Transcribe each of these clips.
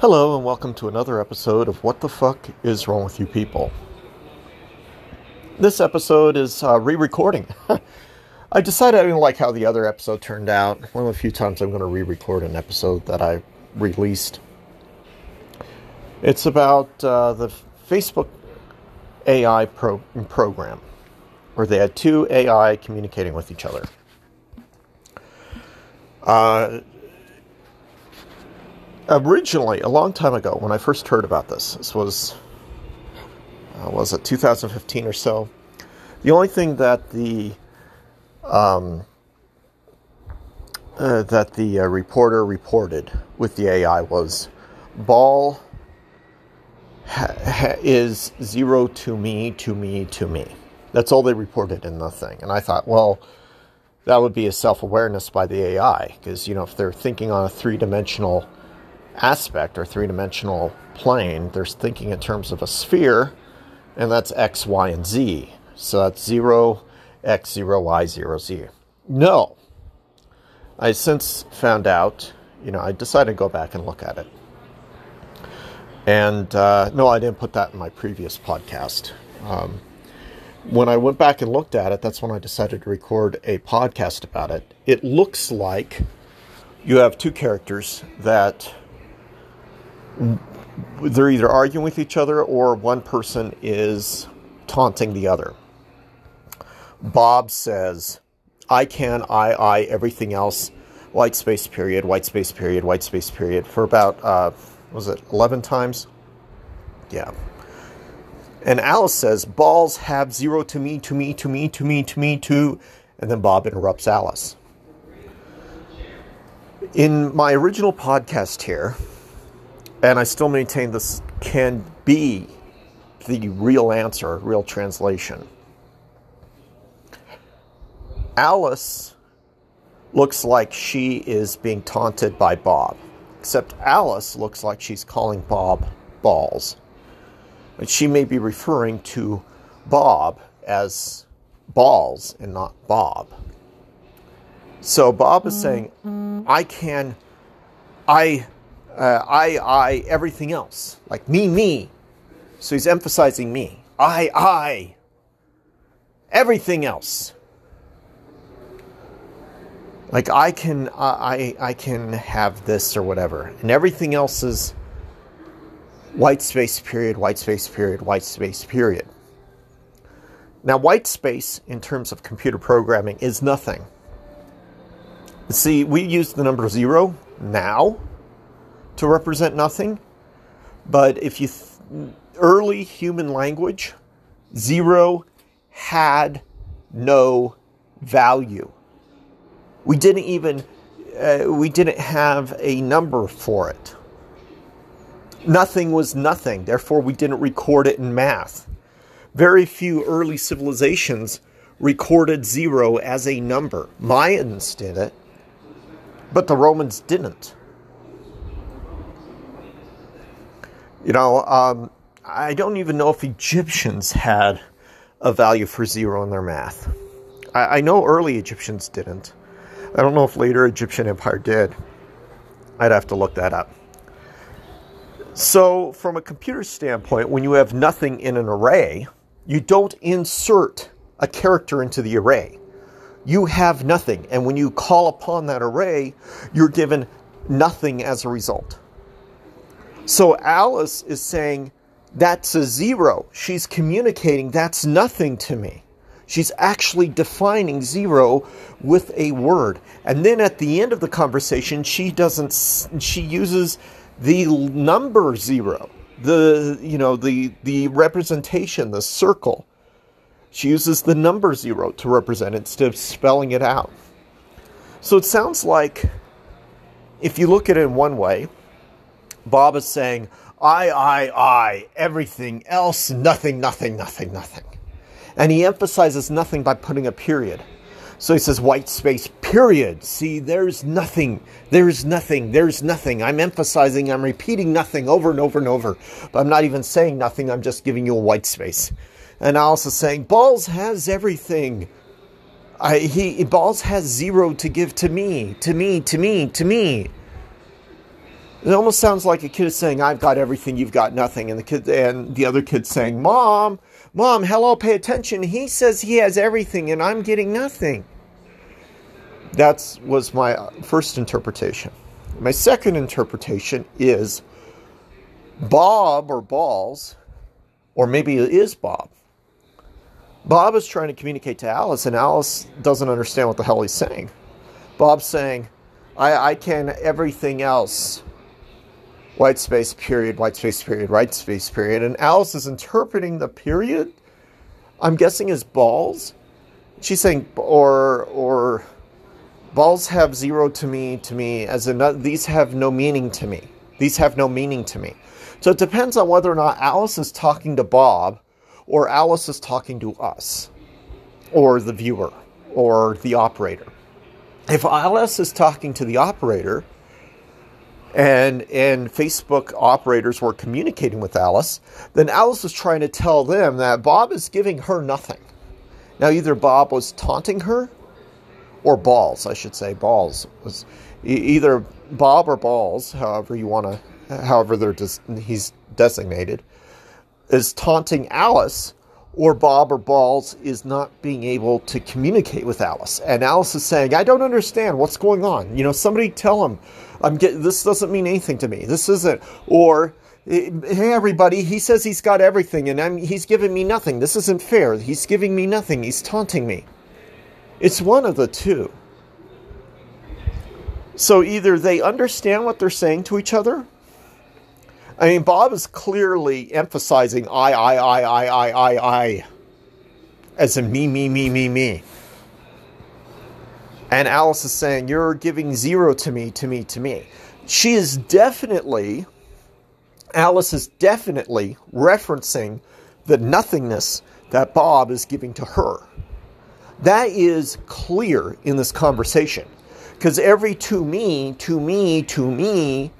Hello, and welcome to another episode of What the Fuck is Wrong with You People. This episode is uh, re recording. I decided I didn't like how the other episode turned out. One of the few times I'm going to re record an episode that I released. It's about uh, the Facebook AI pro- program, where they had two AI communicating with each other. Uh, originally, a long time ago, when I first heard about this, this was uh, was it 2015 or so. The only thing that the um, uh, that the uh, reporter reported with the AI was ball ha- ha- is zero to me, to me, to me. That's all they reported in the thing. And I thought, well, that would be a self awareness by the AI because you know if they're thinking on a three dimensional aspect or three dimensional plane, they're thinking in terms of a sphere, and that's x, y, and z. So that's 0, x, 0, y, 0, z. No. I since found out, you know, I decided to go back and look at it. And uh, no, I didn't put that in my previous podcast. Um, when I went back and looked at it, that's when I decided to record a podcast about it. It looks like you have two characters that they're either arguing with each other or one person is taunting the other. Bob says, I can, I, I, everything else, white space period, white space period, white space period, for about, uh, was it 11 times? Yeah. And Alice says, balls have zero to me, to me, to me, to me, to me, to. And then Bob interrupts Alice. In my original podcast here, and I still maintain this can be the real answer, real translation. Alice looks like she is being taunted by Bob, except Alice looks like she's calling Bob balls. And she may be referring to Bob as balls and not Bob. So Bob is saying, mm-hmm. I can, I uh, I, I, everything else. Like me, me. So he's emphasizing me. I, I. Everything else. Like I can, I, I can have this or whatever, and everything else is white space period, white space period, white space period. Now, white space in terms of computer programming is nothing. See, we use the number zero now to represent nothing. But if you th- early human language, zero had no value. We didn't even uh, we didn't have a number for it. Nothing was nothing. Therefore, we didn't record it in math. Very few early civilizations recorded zero as a number. Mayans did it, but the Romans didn't. You know, um, I don't even know if Egyptians had a value for zero in their math. I, I know early Egyptians didn't. I don't know if later Egyptian Empire did. I'd have to look that up. So, from a computer standpoint, when you have nothing in an array, you don't insert a character into the array. You have nothing. And when you call upon that array, you're given nothing as a result. So Alice is saying, that's a zero. She's communicating, that's nothing to me. She's actually defining zero with a word. And then at the end of the conversation, she doesn't, she uses the number zero, the, you know, the, the representation, the circle. She uses the number zero to represent instead of spelling it out. So it sounds like, if you look at it in one way, Bob is saying, I, I, I, everything else, nothing, nothing, nothing, nothing. And he emphasizes nothing by putting a period. So he says, white space, period. See, there's nothing, there's nothing, there's nothing. I'm emphasizing, I'm repeating nothing over and over and over. But I'm not even saying nothing, I'm just giving you a white space. And also saying, Balls has everything. I, he Balls has zero to give to me, to me, to me, to me. It almost sounds like a kid is saying, "I've got everything, you've got nothing," and the kid and the other kid saying, "Mom, mom, hello, pay attention. He says he has everything, and I'm getting nothing." That was my uh, first interpretation. My second interpretation is Bob or Balls, or maybe it is Bob. Bob is trying to communicate to Alice, and Alice doesn't understand what the hell he's saying. Bob's saying, I, I can everything else white space period, white space period, white space period. And Alice is interpreting the period, I'm guessing, as balls. She's saying, or, or balls have zero to me, to me, as in, these have no meaning to me. These have no meaning to me. So it depends on whether or not Alice is talking to Bob or Alice is talking to us or the viewer or the operator. If Alice is talking to the operator, and and Facebook operators were communicating with Alice, then Alice was trying to tell them that Bob is giving her nothing. Now either Bob was taunting her or Balls, I should say, Balls was either Bob or Balls, however you want to however they're des- he's designated, is taunting Alice or Bob or Balls is not being able to communicate with Alice. And Alice is saying, I don't understand what's going on. You know, somebody tell him I'm getting this doesn't mean anything to me. This isn't or hey everybody, he says he's got everything and I'm he's giving me nothing. This isn't fair. He's giving me nothing. He's taunting me. It's one of the two. So either they understand what they're saying to each other. I mean, Bob is clearly emphasizing I, I, I, I, I, I, I, as in me, me, me, me, me. And Alice is saying, You're giving zero to me, to me, to me. She is definitely, Alice is definitely referencing the nothingness that Bob is giving to her. That is clear in this conversation. Because every to me, to me, to me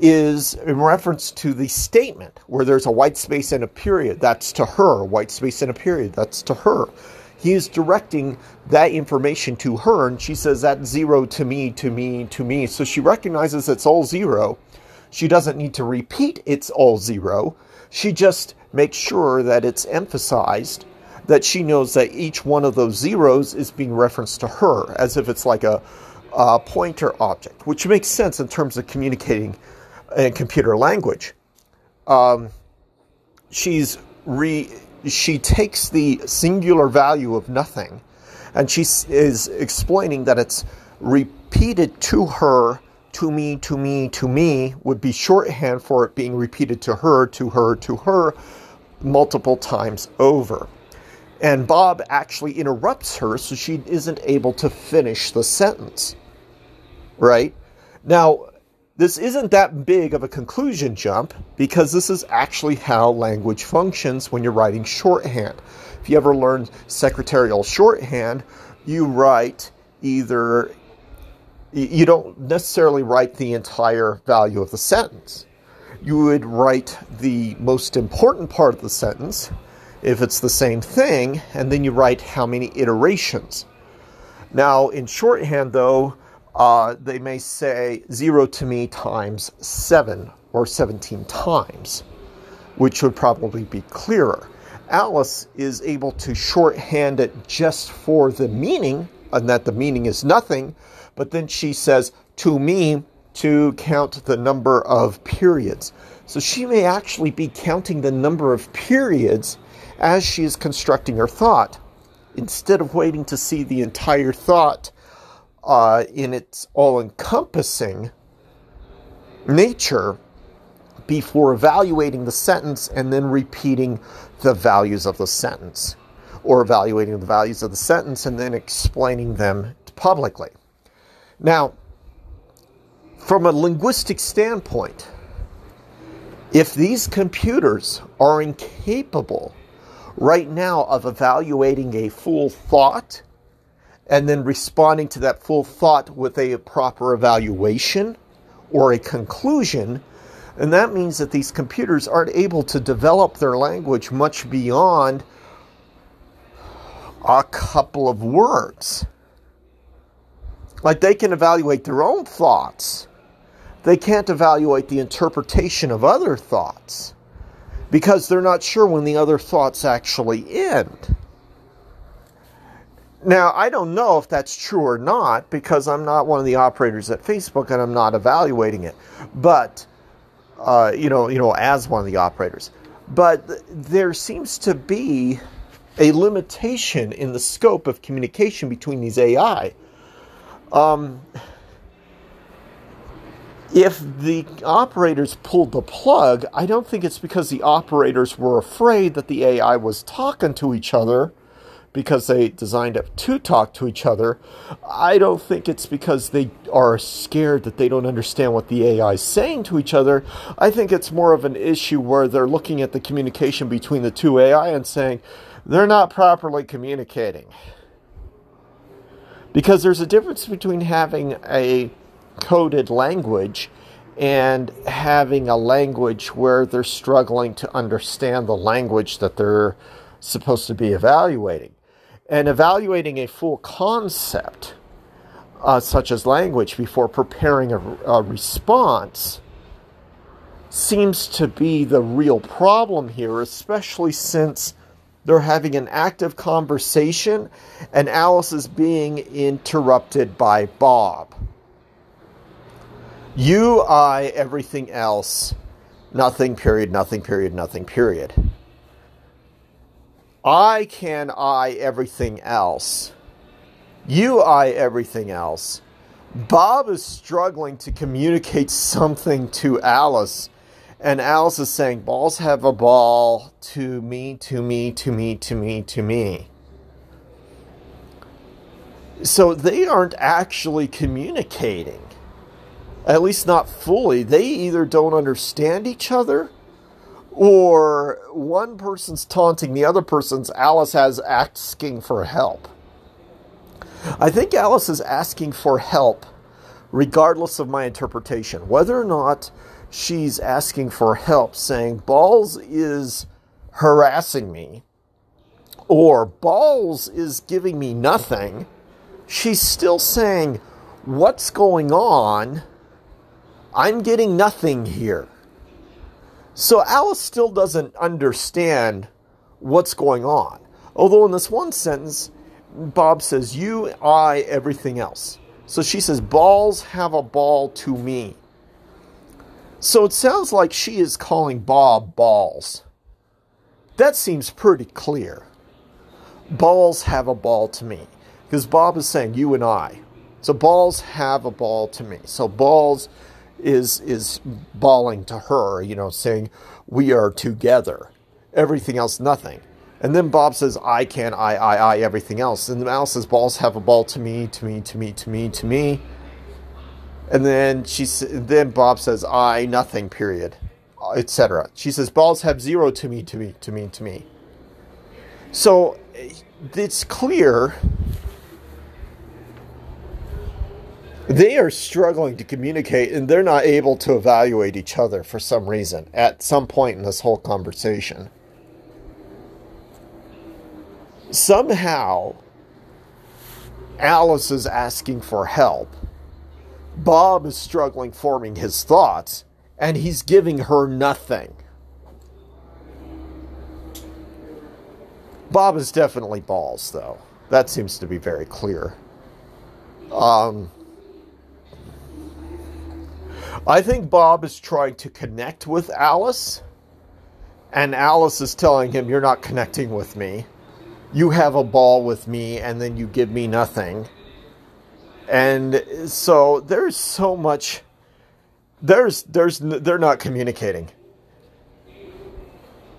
is in reference to the statement where there's a white space and a period. That's to her. White space and a period. That's to her he is directing that information to her, and she says that zero to me, to me, to me. So she recognizes it's all zero. She doesn't need to repeat it's all zero. She just makes sure that it's emphasized that she knows that each one of those zeros is being referenced to her as if it's like a, a pointer object, which makes sense in terms of communicating in computer language. Um, she's re she takes the singular value of nothing and she is explaining that it's repeated to her, to me, to me, to me, would be shorthand for it being repeated to her, to her, to her, multiple times over. And Bob actually interrupts her so she isn't able to finish the sentence. Right? Now, this isn't that big of a conclusion jump because this is actually how language functions when you're writing shorthand. If you ever learned secretarial shorthand, you write either, you don't necessarily write the entire value of the sentence. You would write the most important part of the sentence if it's the same thing, and then you write how many iterations. Now, in shorthand, though, uh, they may say 0 to me times 7 or 17 times, which would probably be clearer. Alice is able to shorthand it just for the meaning, and that the meaning is nothing, but then she says to me to count the number of periods. So she may actually be counting the number of periods as she is constructing her thought. Instead of waiting to see the entire thought uh, in its all encompassing nature before evaluating the sentence and then repeating the values of the sentence, or evaluating the values of the sentence and then explaining them publicly. Now, from a linguistic standpoint, if these computers are incapable right now of evaluating a full thought and then responding to that full thought with a proper evaluation or a conclusion. And that means that these computers aren't able to develop their language much beyond a couple of words. Like they can evaluate their own thoughts, they can't evaluate the interpretation of other thoughts because they're not sure when the other thoughts actually end. Now, I don't know if that's true or not because I'm not one of the operators at Facebook and I'm not evaluating it. But uh, you know, you know, as one of the operators. But there seems to be a limitation in the scope of communication between these AI. Um, if the operators pulled the plug, I don't think it's because the operators were afraid that the AI was talking to each other because they designed it to talk to each other. I don't think it's because they are scared that they don't understand what the AI is saying to each other. I think it's more of an issue where they're looking at the communication between the two AI and saying they're not properly communicating. Because there's a difference between having a coded language and having a language where they're struggling to understand the language that they're supposed to be evaluating and evaluating a full concept, uh, such as language, before preparing a, a response seems to be the real problem here, especially since they're having an active conversation and Alice is being interrupted by Bob. You, I, everything else, nothing, period, nothing, period, nothing, period. I can I everything else. You I everything else. Bob is struggling to communicate something to Alice, and Alice is saying, Balls have a ball to me, to me, to me, to me, to me. So they aren't actually communicating, at least not fully. They either don't understand each other or one person's taunting the other person's Alice has asking for help. I think Alice is asking for help regardless of my interpretation. Whether or not she's asking for help, saying Balls is harassing me, or Balls is giving me nothing, she's still saying, What's going on? I'm getting nothing here. So Alice still doesn't understand what's going on. Although in this one sentence, Bob says, You, I, everything else. So she says, Balls have a ball to me. So it sounds like she is calling Bob balls. That seems pretty clear. Balls have a ball to me. Because Bob is saying, You and I. So balls have a ball to me. So balls is is bawling to her, you know, saying we are together. Everything else, nothing. And then Bob says, I can, I, I, I, everything else. And the mouse says, balls have a ball to me, to me, to me, to me, to me. And then she, then Bob says, I, nothing, period, etc. She says, balls have zero to me, to me, to me, to me. So it's clear they are struggling to communicate and they're not able to evaluate each other for some reason at some point in this whole conversation. Somehow, Alice is asking for help. Bob is struggling forming his thoughts, and he's giving her nothing. Bob is definitely balls, though. That seems to be very clear. Um, I think Bob is trying to connect with Alice, and Alice is telling him, You're not connecting with me. You have a ball with me, and then you give me nothing. And so there's so much. There's, there's, they're not communicating.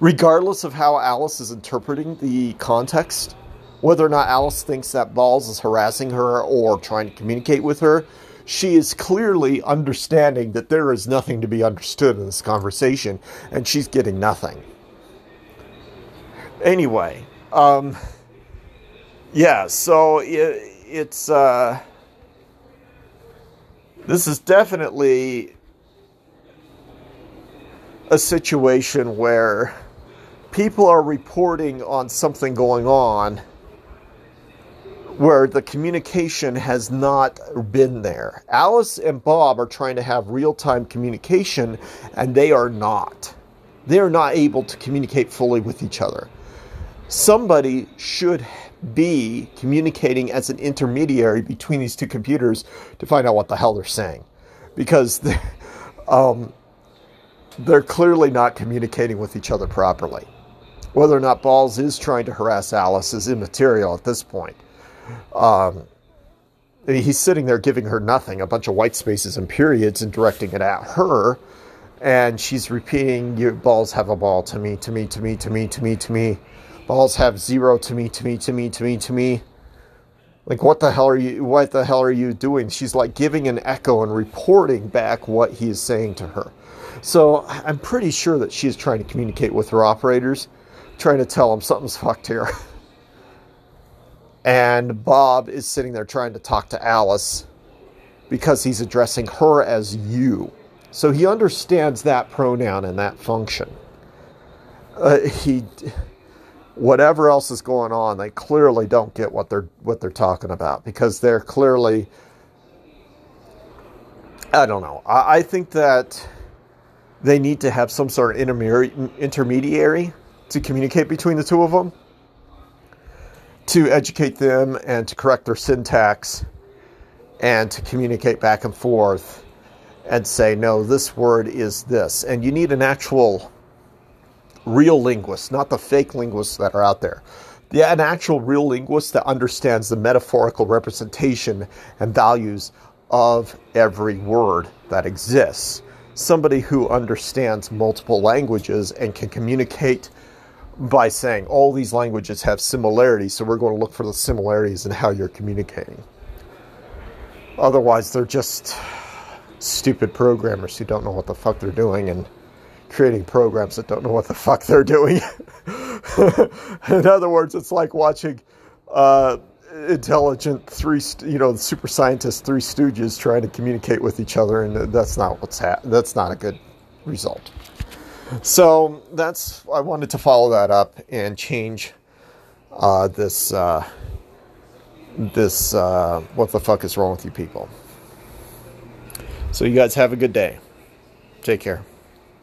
Regardless of how Alice is interpreting the context, whether or not Alice thinks that Balls is harassing her or trying to communicate with her, she is clearly understanding that there is nothing to be understood in this conversation, and she's getting nothing. Anyway, um, yeah, so it, it's, uh, this is definitely a situation where people are reporting on something going on where the communication has not been there. Alice and Bob are trying to have real time communication, and they are not. They are not able to communicate fully with each other. Somebody should be communicating as an intermediary between these two computers to find out what the hell they're saying. Because they're, um, they're clearly not communicating with each other properly. Whether or not Balls is trying to harass Alice is immaterial at this point. Um, he's sitting there giving her nothing, a bunch of white spaces and periods, and directing it at her. And she's repeating, "Your balls have a ball to me, to me, to me, to me, to me, to me. Balls have zero to me, to me, to me, to me, to me." Like what the hell are you? What the hell are you doing? She's like giving an echo and reporting back what he is saying to her. So I'm pretty sure that she's trying to communicate with her operators, trying to tell them something's fucked here. And Bob is sitting there trying to talk to Alice because he's addressing her as you. So he understands that pronoun and that function. Uh, he, whatever else is going on, they clearly don't get what they're what they're talking about because they're clearly. I don't know. I, I think that they need to have some sort of intermediary to communicate between the two of them to educate them and to correct their syntax and to communicate back and forth and say, no, this word is this. And you need an actual real linguist, not the fake linguists that are out there. Yeah, an actual real linguist that understands the metaphorical representation and values of every word that exists. Somebody who understands multiple languages and can communicate by saying all these languages have similarities, so we're going to look for the similarities in how you're communicating. Otherwise, they're just stupid programmers who don't know what the fuck they're doing and creating programs that don't know what the fuck they're doing. in other words, it's like watching uh, intelligent three, you know, super scientists, three stooges trying to communicate with each other, and that's not what's ha- that's not a good result. So that's I wanted to follow that up and change uh, this uh, this uh, what the fuck is wrong with you people. So you guys have a good day. Take care.